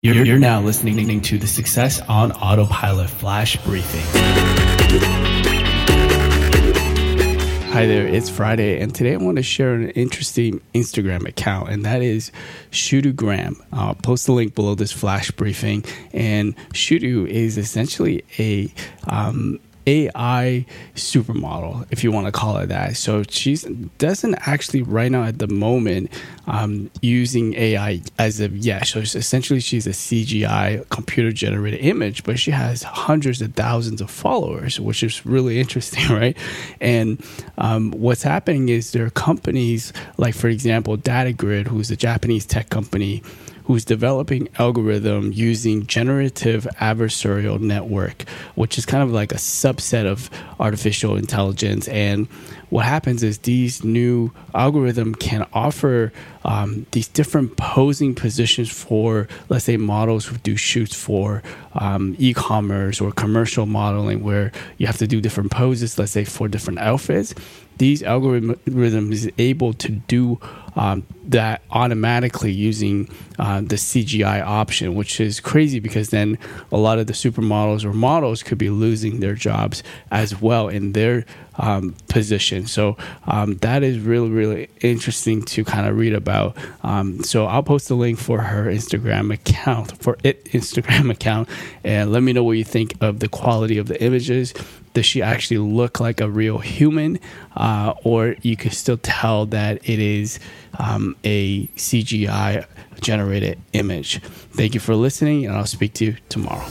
You're, you're now listening to the Success on Autopilot Flash Briefing. Hi there, it's Friday, and today I want to share an interesting Instagram account, and that is Shudugram. I'll post the link below this flash briefing. And Shudu is essentially a um, AI supermodel, if you want to call it that. So she doesn't actually right now at the moment um, using AI as of yet. So essentially, she's a CGI computer generated image, but she has hundreds of thousands of followers, which is really interesting, right? And um, what's happening is there are companies like, for example, DataGrid, who's a Japanese tech company who's developing algorithm using generative adversarial network, which is kind of like a subset of artificial intelligence. And what happens is these new algorithm can offer um, these different posing positions for, let's say, models who do shoots for um, e-commerce or commercial modeling, where you have to do different poses, let's say, for different outfits. These algorithms is able to do um, that automatically using uh, the CGI option, which is crazy because then a lot of the supermodels or models could be losing their jobs as well in their um, position. So um, that is really, really interesting to kind of read about. Um, so I'll post a link for her Instagram account, for it Instagram account, and let me know what you think of the quality of the images does she actually look like a real human, uh, or you can still tell that it is um, a CGI generated image. Thank you for listening, and I'll speak to you tomorrow.